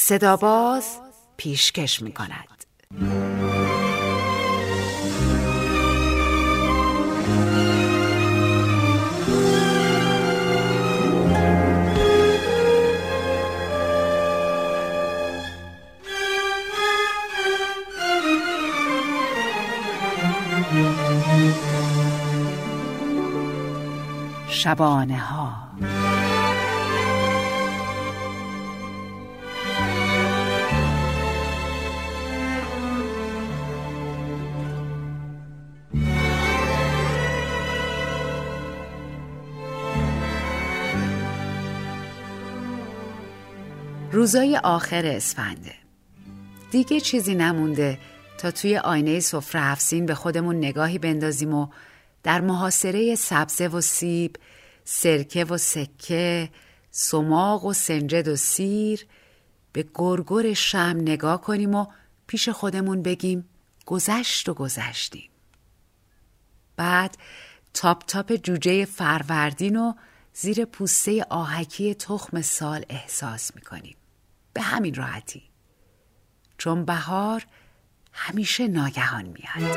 صداباز پیشکش می کند. شبانه ها روزای آخر اسفنده دیگه چیزی نمونده تا توی آینه سفره هفسین به خودمون نگاهی بندازیم و در محاصره سبزه و سیب، سرکه و سکه، سماق و سنجد و سیر به گرگر شم نگاه کنیم و پیش خودمون بگیم گذشت و گذشتیم. بعد تاپ تاپ جوجه فروردین و زیر پوسته آهکی تخم سال احساس می‌کنیم. به همین راحتی. چون بهار همیشه ناگهان میاد.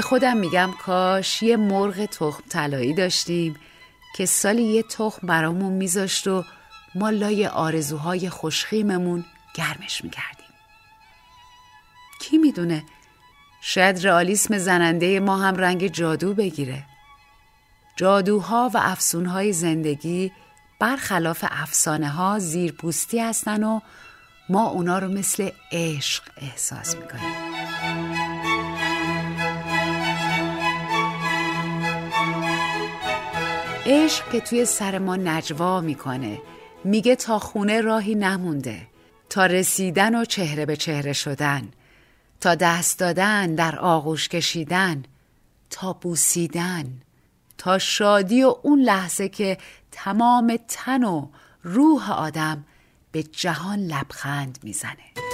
به خودم میگم کاش یه مرغ تخم طلایی داشتیم که سالی یه تخم برامون میذاشت و ما لای آرزوهای خوشخیممون گرمش می‌کردیم. کی می‌دونه؟ شاید رئالیسم زننده ما هم رنگ جادو بگیره. جادوها و افسونهای زندگی برخلاف افسانه ها زیرپوستی هستن و ما اونا رو مثل عشق احساس می‌کنیم. عشق که توی سر ما نجوا می‌کنه. میگه تا خونه راهی نمونده. تا رسیدن و چهره به چهره شدن. تا دست دادن در آغوش کشیدن. تا بوسیدن. تا شادی و اون لحظه که تمام تن و روح آدم به جهان لبخند می‌زنه.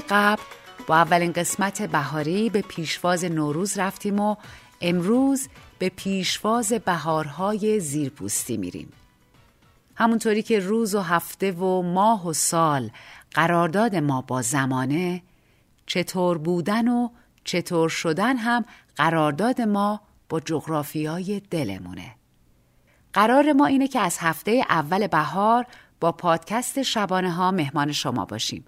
قبل با اولین قسمت بهاری به پیشواز نوروز رفتیم و امروز به پیشواز بهارهای زیرپوستی میریم. همونطوری که روز و هفته و ماه و سال قرارداد ما با زمانه چطور بودن و چطور شدن هم قرارداد ما با جغرافیای دلمونه. قرار ما اینه که از هفته اول بهار با پادکست شبانه ها مهمان شما باشیم.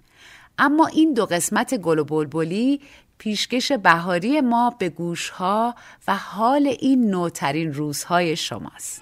اما این دو قسمت گل و بلبلی پیشکش بهاری ما به گوشها و حال این نوترین روزهای شماست.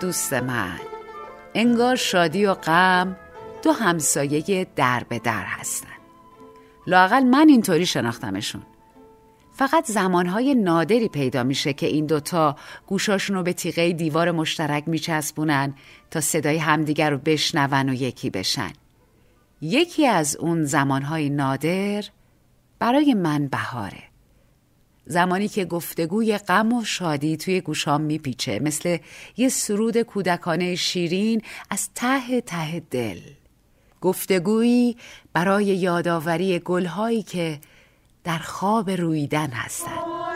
دوست من. انگار شادی و غم دو همسایه در به در هستن. لاقل من اینطوری شناختمشون. فقط زمانهای نادری پیدا میشه که این دوتا گوشاشون رو به تیغه دیوار مشترک میچسبونن تا صدای همدیگر رو بشنون و یکی بشن. یکی از اون زمانهای نادر برای من بهاره. زمانی که گفتگوی غم و شادی توی گوشام میپیچه مثل یه سرود کودکانه شیرین از ته ته دل. گفتگویی برای یادآوری گلهایی که در خواب رویدن هستند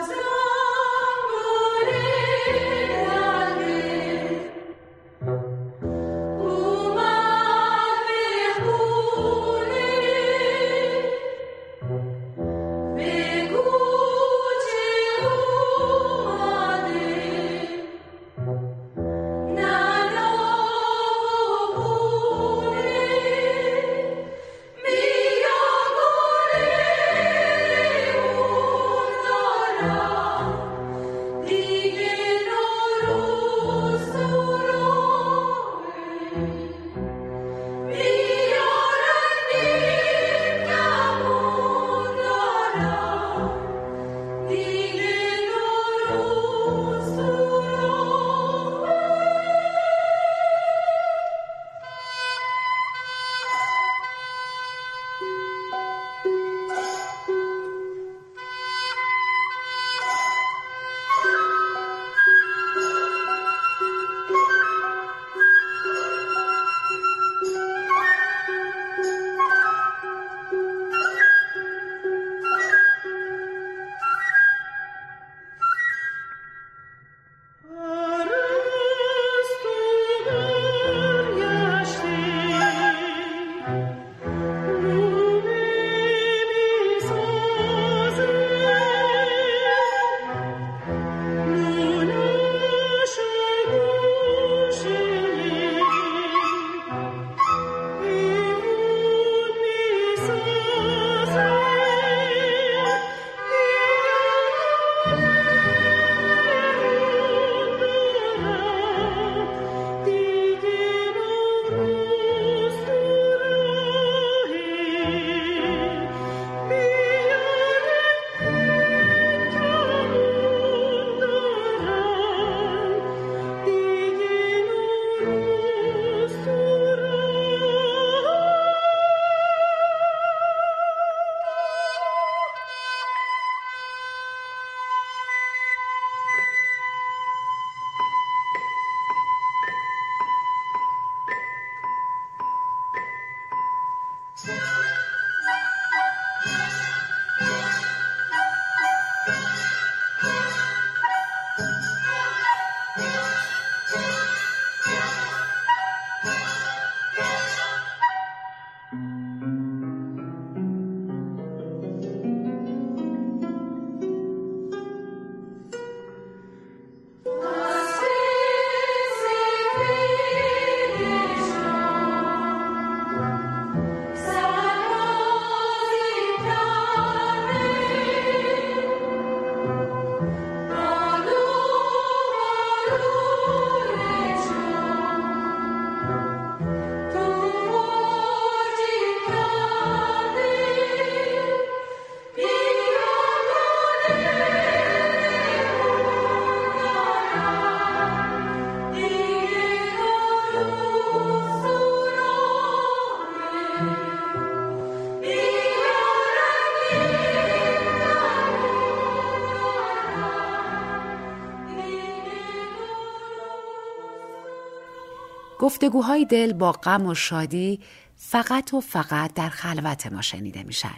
گفتگوهای دل با غم و شادی فقط و فقط در خلوت ما شنیده میشن.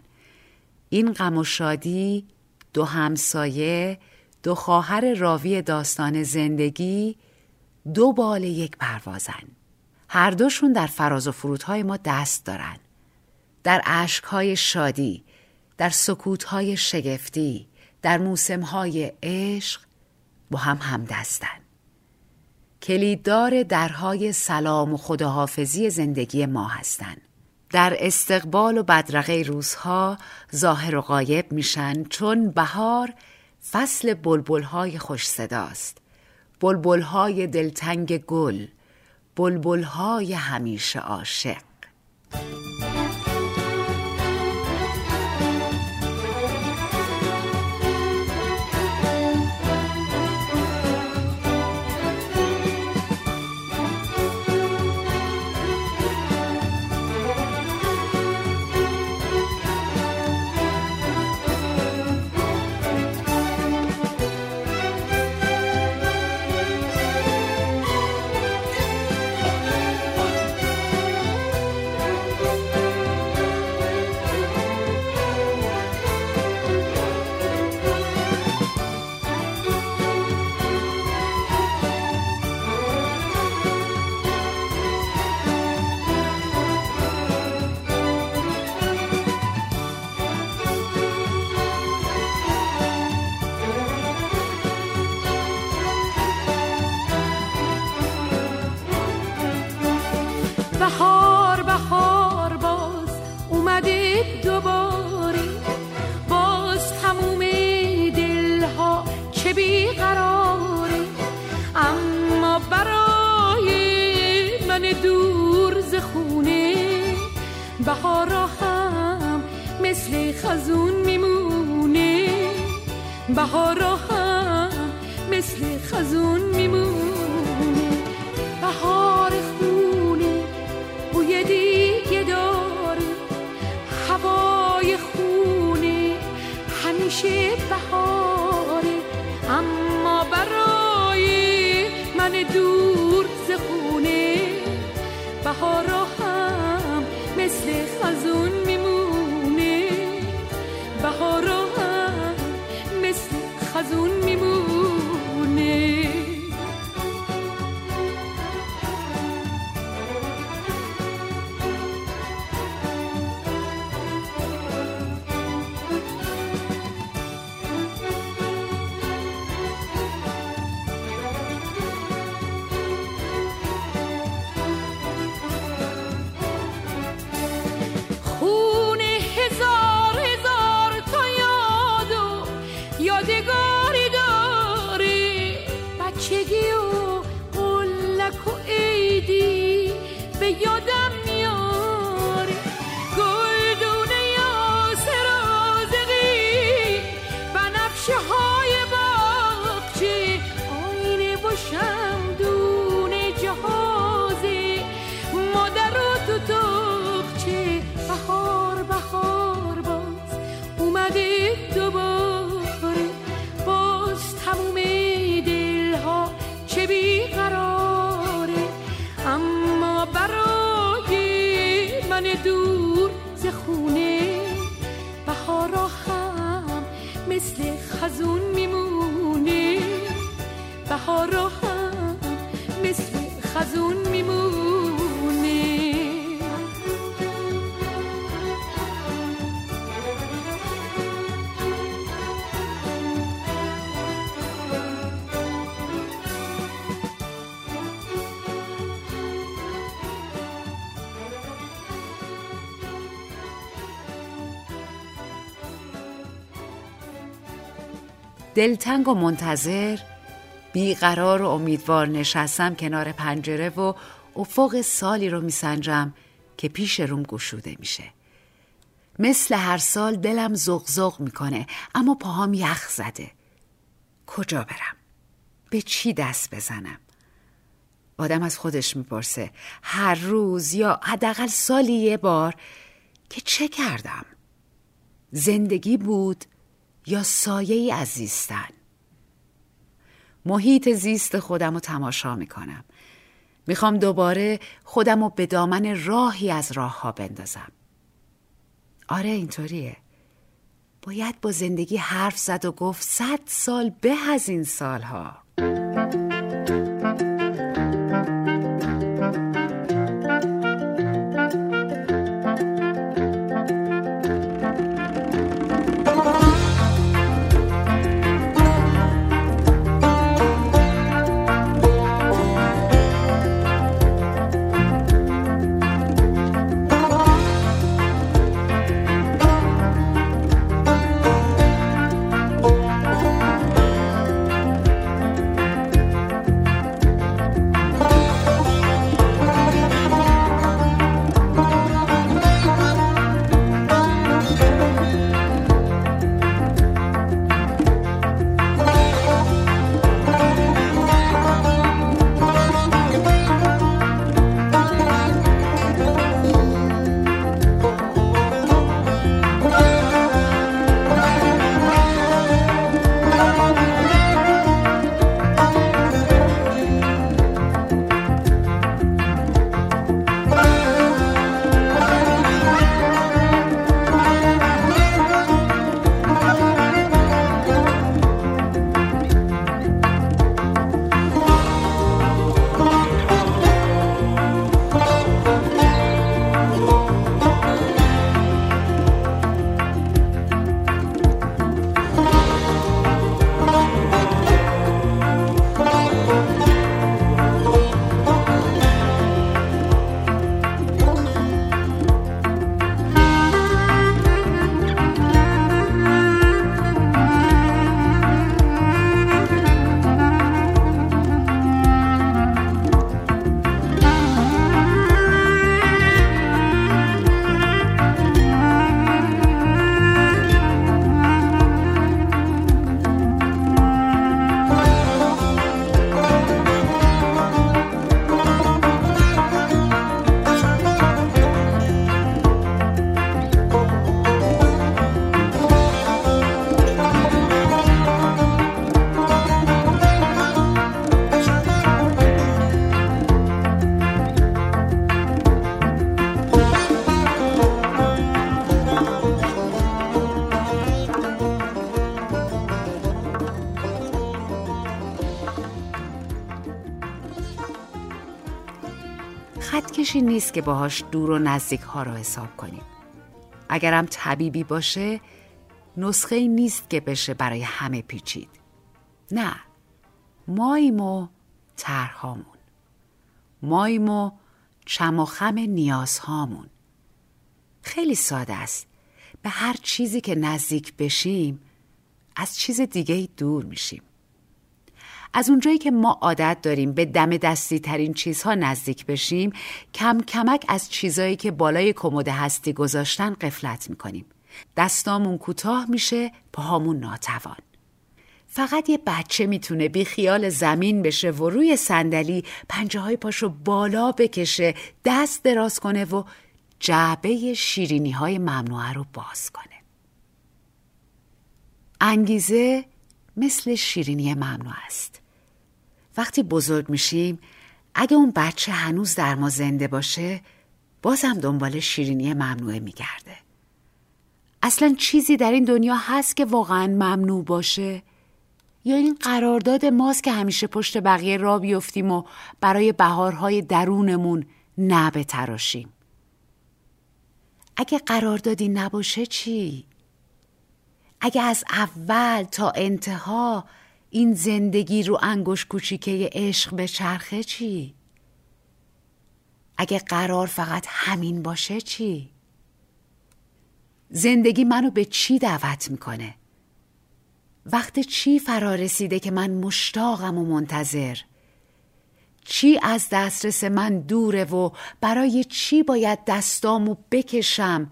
این غم و شادی دو همسایه دو خواهر راوی داستان زندگی دو بال یک پروازن. هر دوشون در فراز و فرودهای ما دست دارن. در عشقهای شادی، در سکوتهای شگفتی، در موسمهای عشق با هم هم دستن. کلیددار درهای سلام و خداحافظی زندگی ما هستند. در استقبال و بدرقه روزها ظاهر و غایب میشن چون بهار فصل بلبلهای خوش صداست. بلبلهای دلتنگ گل، بلبلهای همیشه عاشق. خزون میمونه. بهارا هم مثل خزون میمونه. بهار خونه بوی دیگه داره. هوای خونه همیشه بهاره خزون میمونه بیقراره. اما برای من دور ز خونه بهارا هم مثل خزون میمونه. بهارا هم مثل خزون میمونه. دلتنگ و منتظر بیقرار و امیدوار نشستم کنار پنجره و افق سالی رو میسنجم که پیش روم گشوده میشه مثل هر سال دلم زغزغ می‌کنه اما پاهام یخ زده کجا برم؟ به چی دست بزنم؟ آدم از خودش می‌پرسه هر روز یا حداقل سالی یه بار که چه کردم؟ زندگی بود یا سایه ای از زیستن؟ محیط زیست خودم رو تماشا می‌کنم. می‌خوام دوباره خودم رو به دامن راهی از راه ها بندازم. آره اینطوریه. باید با زندگی حرف زد و گفت صد سال به از این سالها. که باهاش دور و نزدیک ها را حساب کنیم. اگرم طبیبی باشه نسخه نیست که بشه برای همه پیچید. نه ماییم و ترهامون ماییم و چم و خم نیازهامون. خیلی ساده است. به هر چیزی که نزدیک بشیم از چیز دیگه ای دور میشیم. از اونجایی که ما عادت داریم به دم دستی ترین چیزها نزدیک بشیم کم کمک از چیزایی که بالای کمد هستی گذاشتن قفلت می‌کنیم. دستامون کوتاه میشه پاهامون ناتوان. فقط یه بچه می‌تونه بی خیال زمین بشه و روی صندلی پنجه های پاشو بالا بکشه دست دراز کنه و جعبه شیرینی های ممنوعه رو باز کنه. انگیزه مثل شیرینی ممنوع است. وقتی بزرگ میشیم اگه اون بچه هنوز در ما زنده باشه بازم دنبال شیرینی ممنوعه میگرده. اصلا چیزی در این دنیا هست که واقعا ممنوع باشه؟ یا این قرارداد ماست که همیشه پشت بقیه را بیفتیم و برای بهارهای درونمون نبه تراشیم؟ اگه قراردادی نباشه چی؟ اگه از اول تا انتها این زندگی رو انگوش کوچیکه عشق به چرخه چی؟ اگه قرار فقط همین باشه چی؟ زندگی منو به چی دعوت می‌کنه؟ وقت چی فرا رسیده که من مشتاقم و منتظر؟ چی از دسترس من دوره و برای چی باید دستامو بکشم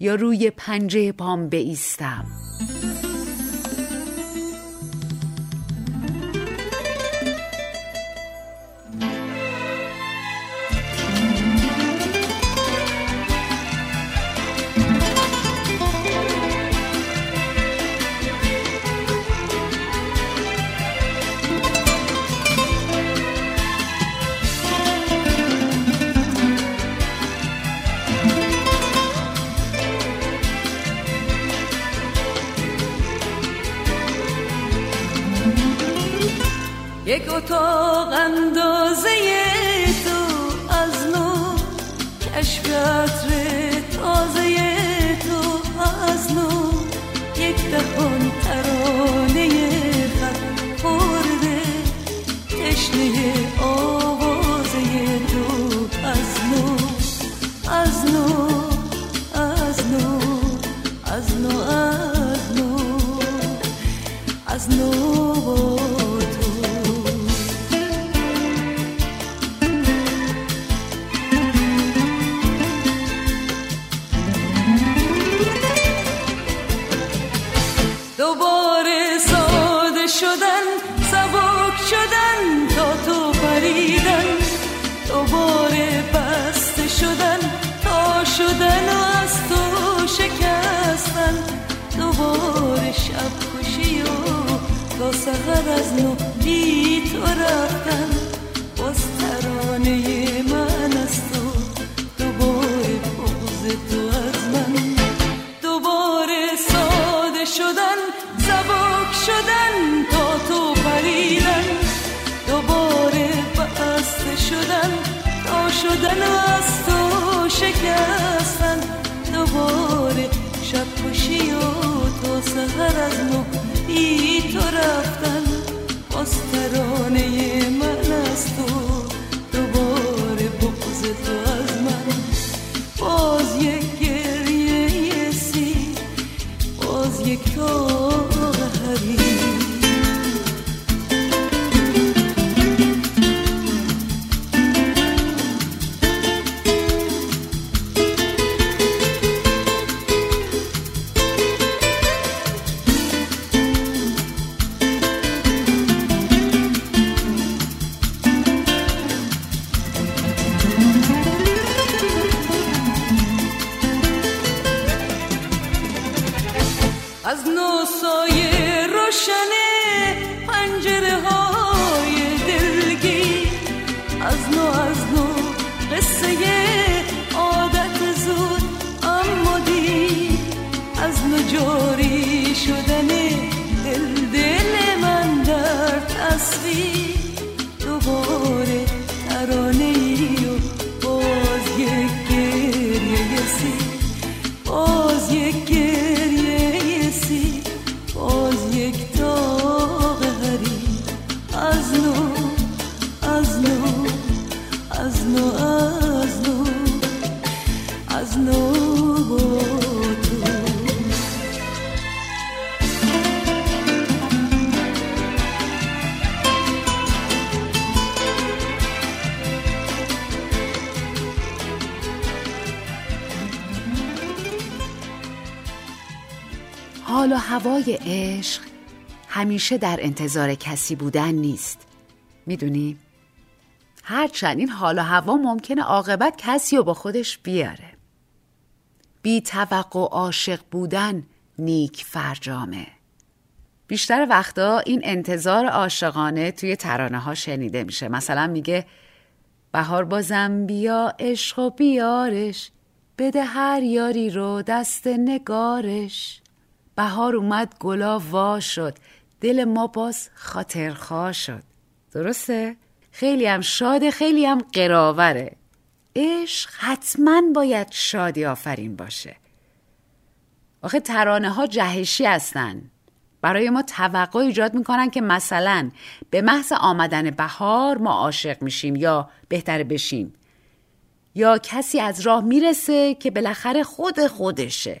یا روی پنجه پام بیستم؟ یک اتاق اندازه تو از نو کشف تازه تو از نو. یک دهان ترانه خط خورده تشنه آوازه سهر از نو بی تو رفتن. حال و هوای عشق همیشه در انتظار کسی بودن نیست. می‌دونی؟ هرچند این حال و هوا ممکنه عاقبت کسی رو با خودش بیاره. بی توقع عاشق بودن نیک فرجامه. بیشتر وقتا این انتظار عاشقانه توی ترانه ها شنیده میشه. مثلا میگه بهار بازم بیا عشق و بیارش بده هر یاری رو دست نگارش. بهار اومد گلا وا شد. دل ما باز خاطرخواه شد. درسته؟ خیلی هم شاده خیلی هم قراوره. عشق حتما باید شادی آفرین باشه. آخه ترانه ها جهشی هستن. برای ما توقع ایجاد می‌کنن که مثلا به محض آمدن بهار ما عاشق میشیم یا بهتر بشیم. یا کسی از راه می‌رسه که بالاخره خود خودشه.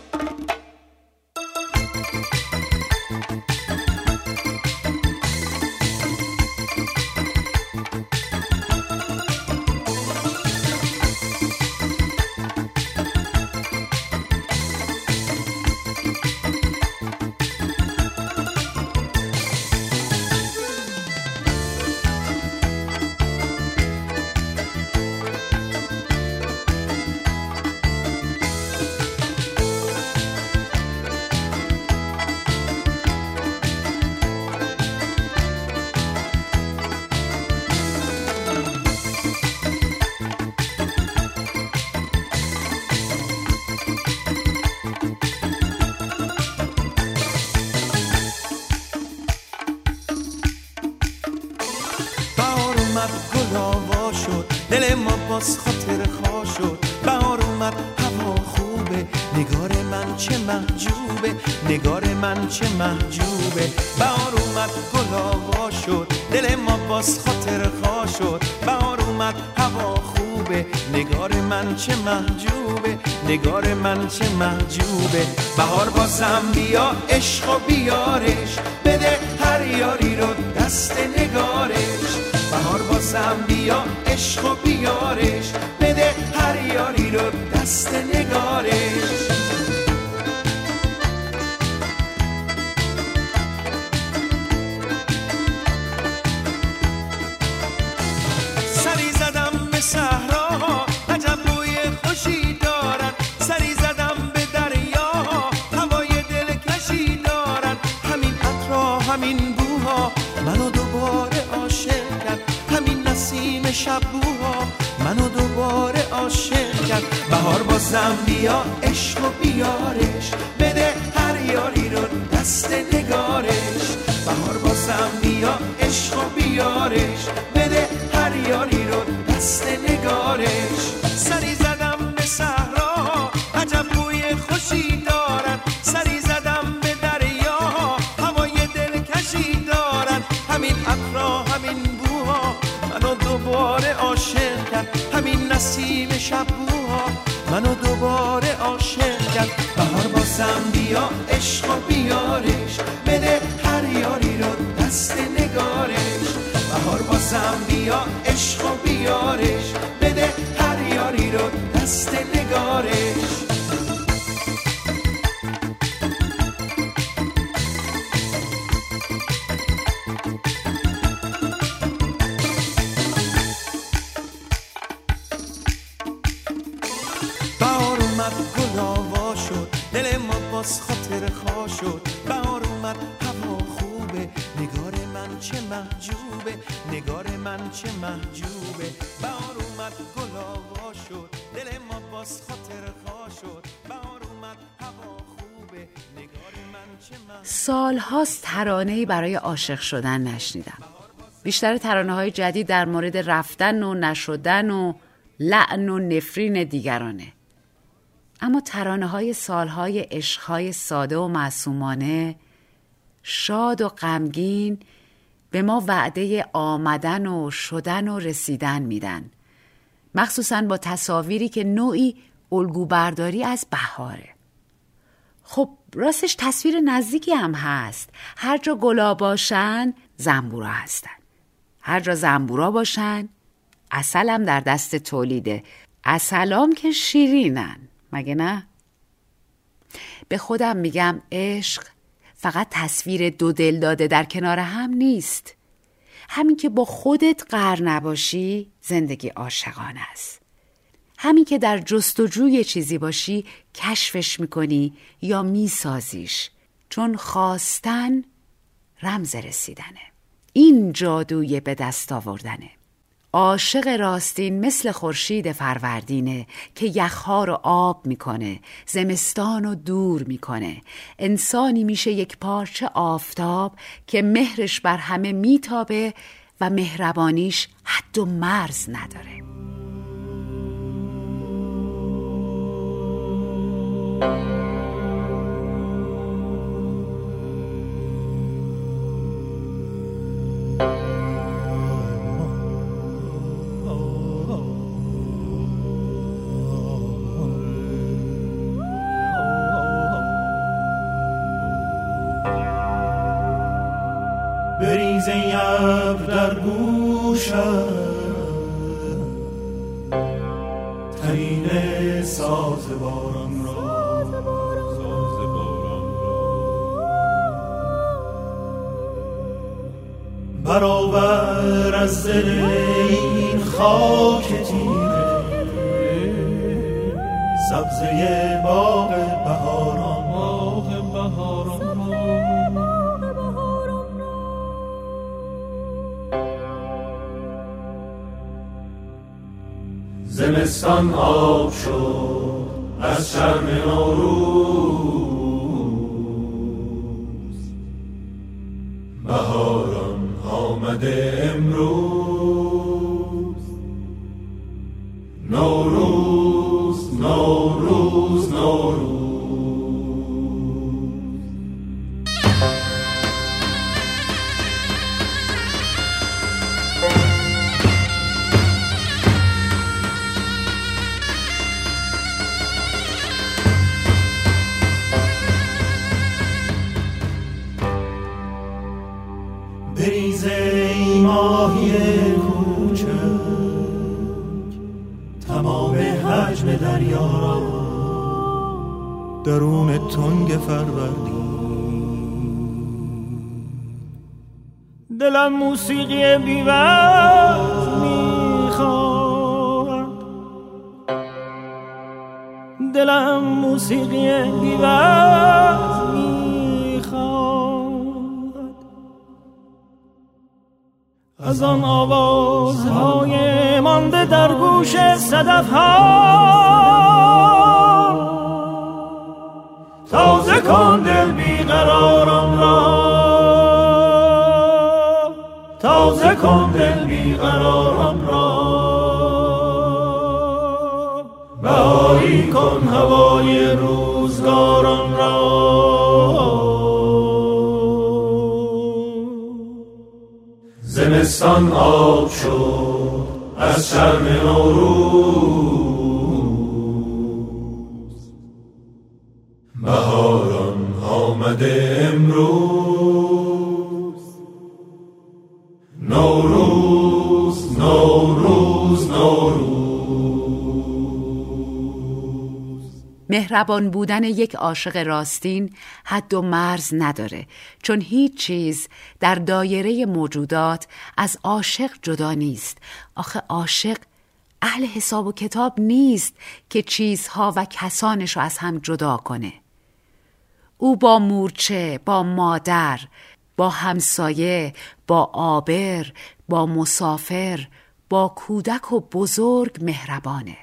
چه محجوبه. بهار اومد گل آوا شد. دل ما باز خاطر خواه شد. بهار اومد هوا خوبه. نگار من چه محجوبه. نگار من چه محجوبه. بهار بازم بیا عشق و بیارش. بده هر یاری رو دست نگارش. بهار بازم بیا عشق و بیارش. بده هر یاری رو دست نگارش همین بوها منو دوباره عاشق کرد. همین نسیم شبوها منو دوباره عاشق کرد. بهار بازم بیا عشق و بیارش. بده هر یاری رو دست نگارش. بهار بازم بیا عشق و بیارش. بده هر یاری رو دست نگارش. سری نسیم شبوها. منو دوباره عاشق کرد. بهار بازم بیا عشق و بیارش. بده هر یاری رو دست نگارش. بهار بازم بیا عشق و بیارش. بده هر یاری رو دست نگارش. چه محجوبه. بهار اومد گل آوا شد. دل ما باز خاطر خواه شد. بهار اومد هوا خوبه. نگار من چه محجوبه. ترانه برای عاشق شدن نشنیدم. بیشتر ترانه های جدید در مورد رفتن و نشدن و لعن و نفرین دیگرانه. اما ترانه های سالهای عشقهای ساده و معصومانه شاد و غمگین به ما وعده آمدن و شدن و رسیدن میدن. مخصوصا با تصاویری که نوعی الگوبرداری از بهاره. خب راستش تصویر نزدیکی هم هست. هر جا گلا باشن زنبورا هستن. هر جا زنبورا باشن اصلم در دست تولیده. اصلام که شیرینن. مگه نه؟ به خودم میگم عشق فقط تصویر دو دل داده در کنار هم نیست. همین که با خودت قر نباشی زندگی عاشقانه است. همین که در جستجوی چیزی باشی کشفش می‌کنی یا میسازیش چون خواستن رمز رسیدنه. این جادوی به دست آوردنه. عاشق راستین مثل خورشید فروردینه که یخها رو آب می‌کنه زمستان رو دور می‌کنه. انسانی میشه یک پارچه آفتاب که مهرش بر همه میتابه و مهربانیش حد و مرز نداره. بریز ابر در گوشم ترین ساز باران را. برابر از دل این خاک تیره سبزه زمستان آب شد. از شرم نوروز دلم موسیقی بیوز می‌خواد از آن آوازهای مانده در گوش صدف ها تازه کن دل بیقرارم را. تازه کن دل بیقرارم را. بهایی کن هوای روزگاران را. زمستان آب شد از شرم نوروز. بهاران آمده امروز. مهربان بودن یک عاشق راستین حد و مرز نداره چون هیچ چیز در دایره موجودات از عاشق جدا نیست. آخه عاشق اهل حساب و کتاب نیست که چیزها و کسانش رو از هم جدا کنه. او با مورچه با مادر با همسایه با آبر با مسافر با کودک و بزرگ مهربانه.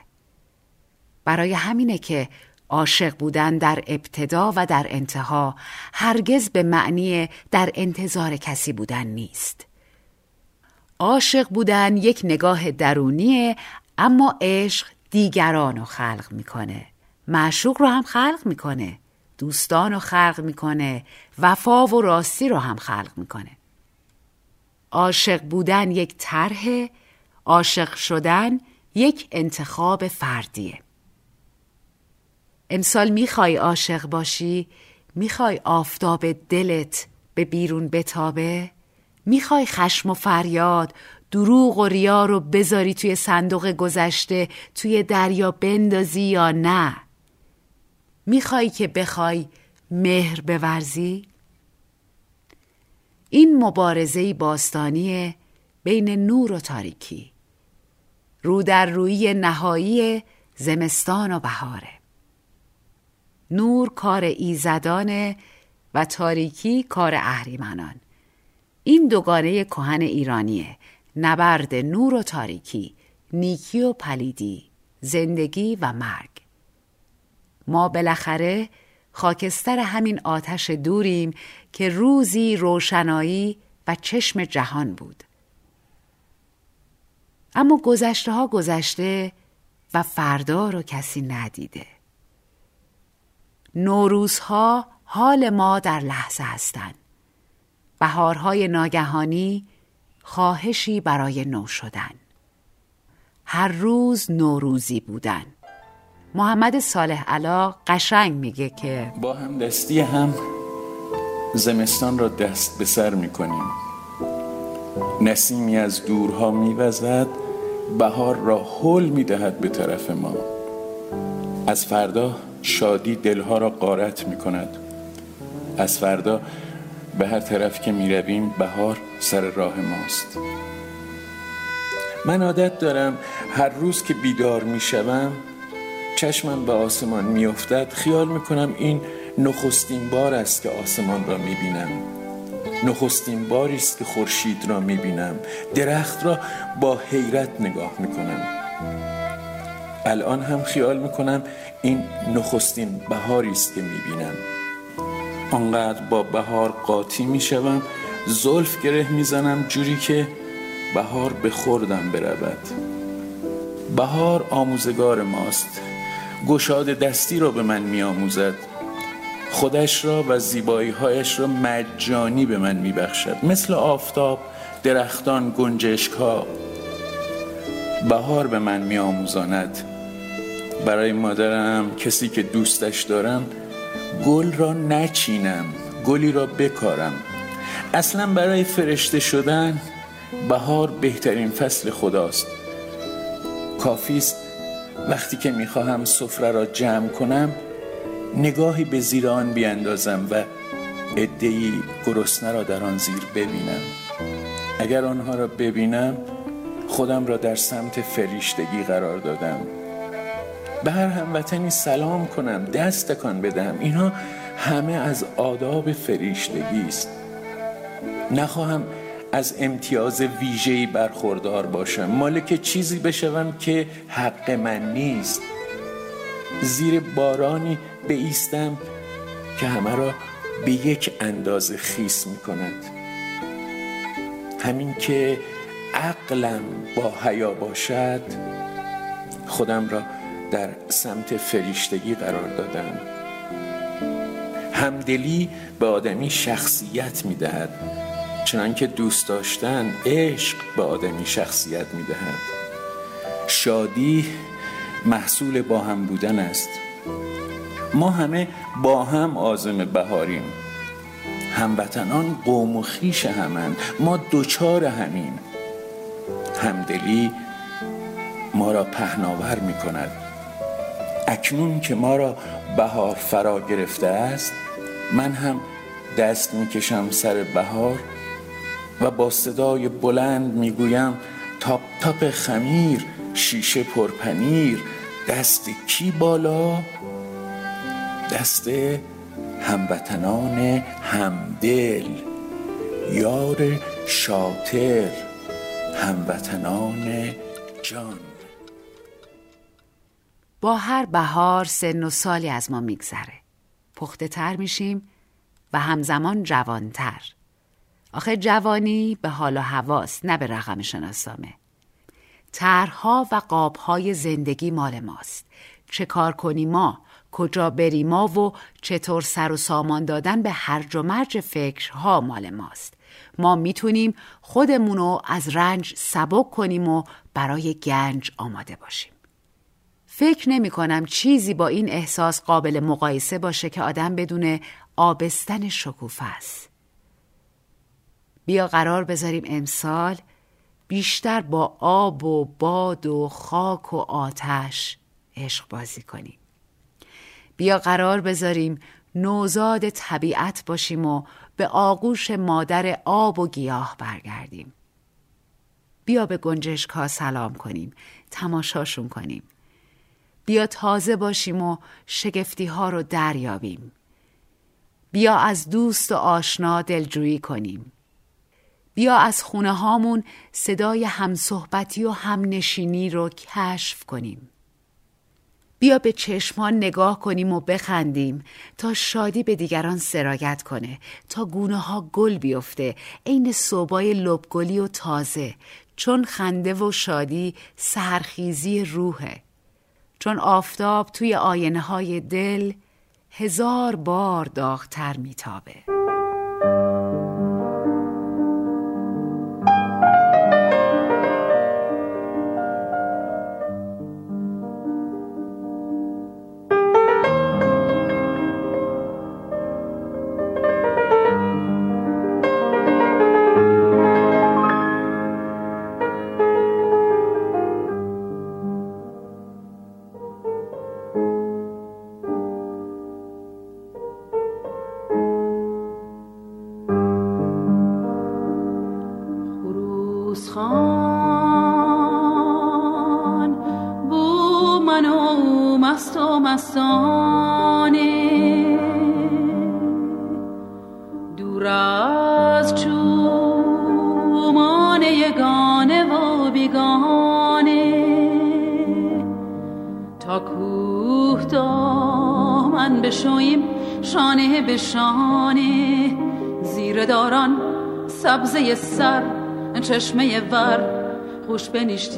برای همینه که عاشق بودن در ابتدا و در انتها هرگز به معنی در انتظار کسی بودن نیست. عاشق بودن یک نگاه درونیه اما عشق دیگران رو خلق می‌کنه. معشوق رو هم خلق می‌کنه دوستان رو خلق می‌کنه وفا و راستی رو هم خلق می‌کنه. عاشق بودن یک طرح عاشق شدن یک انتخاب فردیه. امسال می‌خوای عاشق باشی می‌خوای آفتاب دلت به بیرون بتابه؟ می‌خوای خشم و فریاد دروغ و ریا رو بذاری توی صندوق گذشته توی دریا بندازی یا نه؟ می‌خوای که بخوای مهر بورزی؟ این مبارزه باستانی بین نور و تاریکی. رو در روی نهایی زمستان و بهاره. نور کار ایزدانه و تاریکی کار اهریمنان. این دوگانه کهن ایرانیه. نبرد نور و تاریکی نیکی و پلیدی زندگی و مرگ. ما بالاخره خاکستر همین آتش دوریم که روزی روشنایی و چشم جهان بود. اما گذشته ها گذشته و فردا رو کسی ندیده. نوروزها حال ما در لحظه هستند. بهارهای ناگهانی خواهشی برای نو شدن. هر روز نوروزی بودن. محمد صالح علا قشنگ میگه که با هم دستی هم زمستان را دست به سر می‌کنیم. نسیمی از دورها میوزد بهار را حل می‌دهد به طرف ما. از فردا شادی دلها را قارت می‌کند. از فردا به هر طرف که می رویم بهار سر راه ماست. من عادت دارم هر روز که بیدار می شوم چشمم به آسمان می افتد خیال می کنم این نخستین بار است که آسمان را می بینم نخستین باری است که خورشید را می بینم درخت را با حیرت نگاه می کنم الان هم خیال می کنم این نخستین بهاری است که می بینم آنقدر با بهار قاطی می شوم زلف گره می‌زنم جوری که بهار به خوردم برود. بهار آموزگار ماست گشاد دستی را به من می آموزد خودش را و زیبایی هایش را مجانی به من می بخشد مثل آفتاب درختان گنجشک ها بهار به من می آموزاند برای مادرم کسی که دوستش دارم گل را نچینم گلی را بکارم. اصلا برای فرشته شدن بهار بهترین فصل خداست. کافیست وقتی که می‌خواهم سفره را جمع کنم نگاهی به زیر آن بیاندازم و عدهای گرسنه را در آن زیر ببینم. اگر آنها را ببینم خودم را در سمت فریشتگی قرار دادم. به هر هموطنی سلام کنم دست تکان بدم اینها همه از آداب فریشتگی است. نخواهم از امتیاز ویژه‌ای برخوردار باشم. مالک چیزی بشوم که حق من نیست. زیر بارانی ایستم که همه را به یک اندازه خیس می کند همین که عقلم با حیا باشد خودم را در سمت فریشتگی قرار دادم همدلی به آدمی شخصیت می دهد چنانکه دوست داشتن عشق به آدمی شخصیت می دهد شادی محصول با هم بودن است. ما همه با هم آزم بهاریم. هموطنان قوم و خیش همند. ما دوچار همین همدلی ما را پهناور می کند اکنون که ما را بهار فرا گرفته است من هم دست می‌کشم سر بهار و با صدای بلند می‌گویم تاپ تاپ خمیر شیشه پرپنیر دست کی بالا؟ دست هموطنان همدل یار شاطر هموطنان جان. با هر بهار سن و سالی از ما میگذره. پخته تر میشیم و همزمان جوانتر. آخه جوانی به حال و حواس نه به رقم شناسامه طرحها و قابهای زندگی مال ماست. چه کار کنی ما کجا بری ما و چطور سر و سامان دادن به هرج و مرج فکرها مال ماست. ما می‌تونیم خودمونو از رنج سبک کنیم و برای گنج آماده باشیم. فکر نمی کنم چیزی با این احساس قابل مقایسه باشه که آدم بدون آبستن شکوفه است. بیا قرار بذاریم امسال بیشتر با آب و باد و خاک و آتش عشق بازی کنیم. بیا قرار بذاریم نوزاد طبیعت باشیم و به آغوش مادر آب و گیاه برگردیم. بیا به گنجشک ها سلام کنیم، تماشاشون کنیم. بیا تازه باشیم و شگفتی ها رو دریابیم. بیا از دوست و آشنا دلجویی کنیم. بیا از خونه هامون صدای همصحبتی و همنشینی رو کشف کنیم. بیا به چشمان نگاه کنیم و بخندیم تا شادی به دیگران سرایت کنه تا گونه ها گل بیفته عین صوبای لبگلی و تازه چون خنده و شادی سرخیزی روحه چون آفتاب توی آینه های دل هزار بار داغتر میتابه. خوش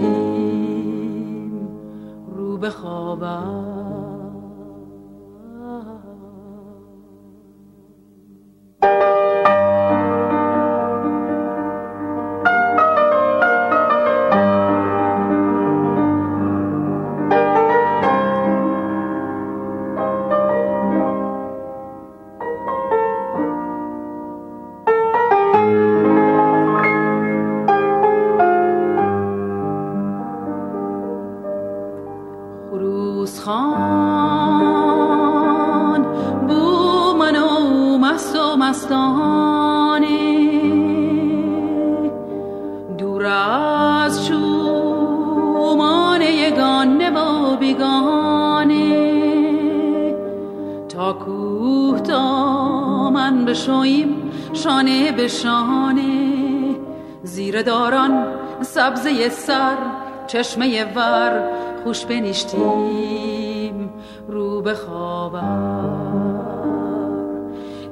چشمه ور خوش بنشتیم رو به خوابم.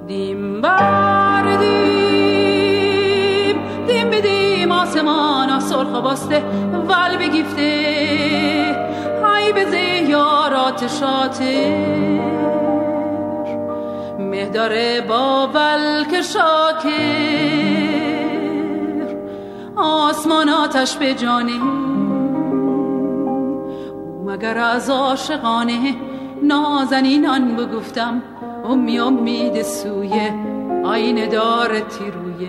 دیم بردیم دیم بدیم آسمان سرخ باسته ول بگیفته. های به زیارات شاتر مهدار با ول شاکر. آسمان آتش به جانه مگر از عاشقانه نازنینان بگفتم امی امید سوی آینه دار تیروی.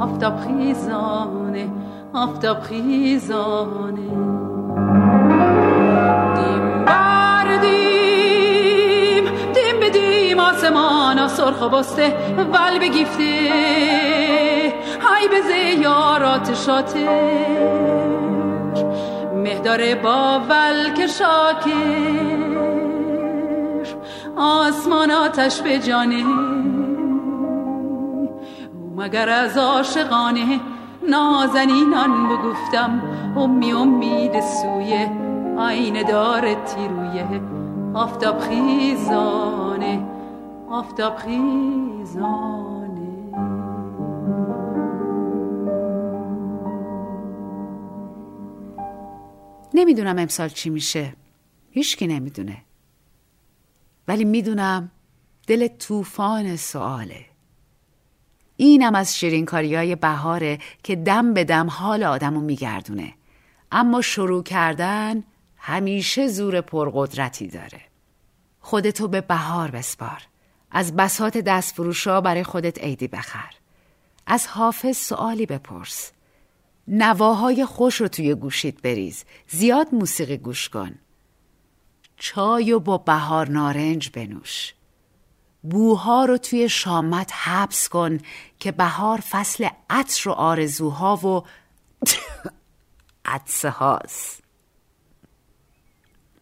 آفتاب خیزانه آفتاب خیزانه. دیم بردیم دیم بدیم آسمان سرخ بسته ول بگیفته. های به زیارات شاتر مهدار باول که شاکر آسمان آتش به جانه. مگر از عاشقانه نازنینان بگفتم امی امید سوی آینه دار تیرویه آفتاب خیزانه آفتاب خیزانه. نمی‌دونم امسال چی میشه. هیچکی نمی‌دونه. ولی می‌دونم دل طوفان سواله. اینم از شیرینکاری های بهاره که دم به دم حال آدمو میگردونه. اما شروع کردن همیشه زور پرقدرتی داره. خودتو به بهار بسپار. از بسات دستفروشا برای خودت عیدی بخر. از حافظ سوالی بپرس. نواهای خوش رو توی گوشید بریز. زیاد موسیقی گوش کن. چای و با بهار نارنج بنوش. بوها رو توی شامت حبس کن که بهار فصل عطر و آرزوها و عطسه هاست.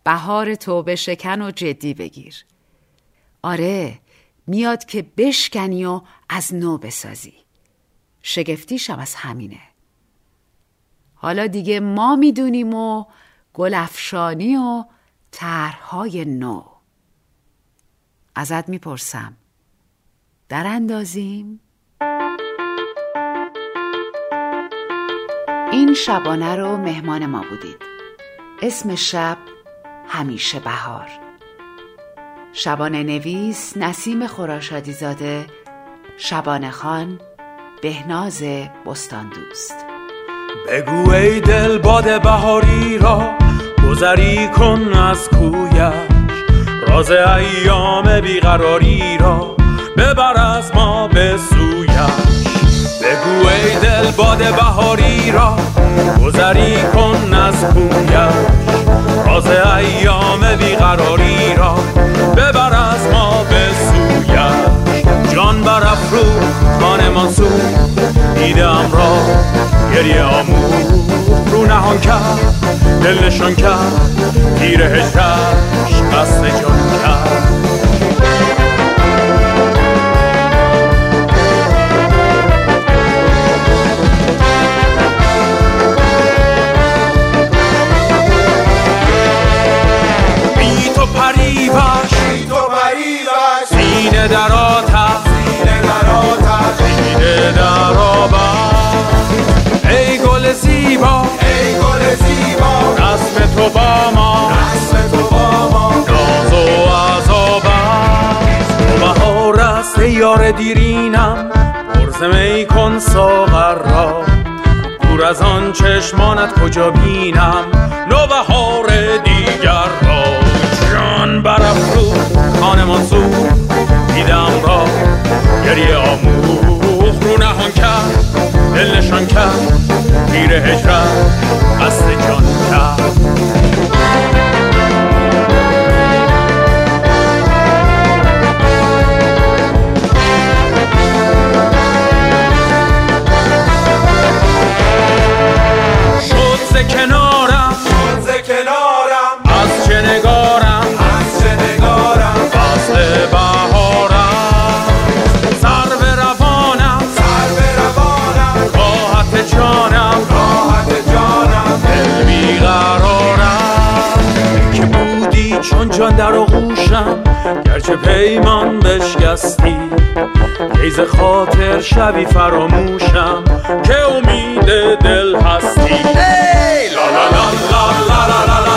بهار توبه شکن و جدی بگیر. آره میاد که بشکنی و از نو بسازی. شگفتیشم از همینه. حالا دیگه ما می‌دونیم و گلفشانی و طرحهای نو. ازت می‌پرسم در اندازیم؟ این شبانه رو مهمان ما بودید. اسم شب همیشه بهار. شبانه نویس نسیم خراشادی زاده شبانه خان بهناز بستان دوست بگو ای دل باد بهاری را گذری کن از کویش. راز ایام بیقراری را ببر از ما به سویش. بگو ای دل باد بهاری را گذری کن از کویش. راز ایام بیقراری را ببر از ما به سویش. جان بر افرو خانه منصور دیدم را گریه آمو رو نهان کرد دل نشان کرد تیر هجرش قصد جان کرد. سینه در آتش دیده در آبش ای گل زیبا رسم تو با ما ناز و عذاب تو بهار است ای یار دیرینم می کن ساغر را. دور از آن چشمانت کجا بینم؟ نوبهار دیگر را. جان برافرو دیدم را گریه آموخ رو نهان کرد دل نشان کرد تیر هجرت قصد جان کرد. چون جان در آغوشم گرچه پیمان بشکستی. ریز خاطر شبی فراموشم که امید دل هستی. لا لا لا لا لا لا لا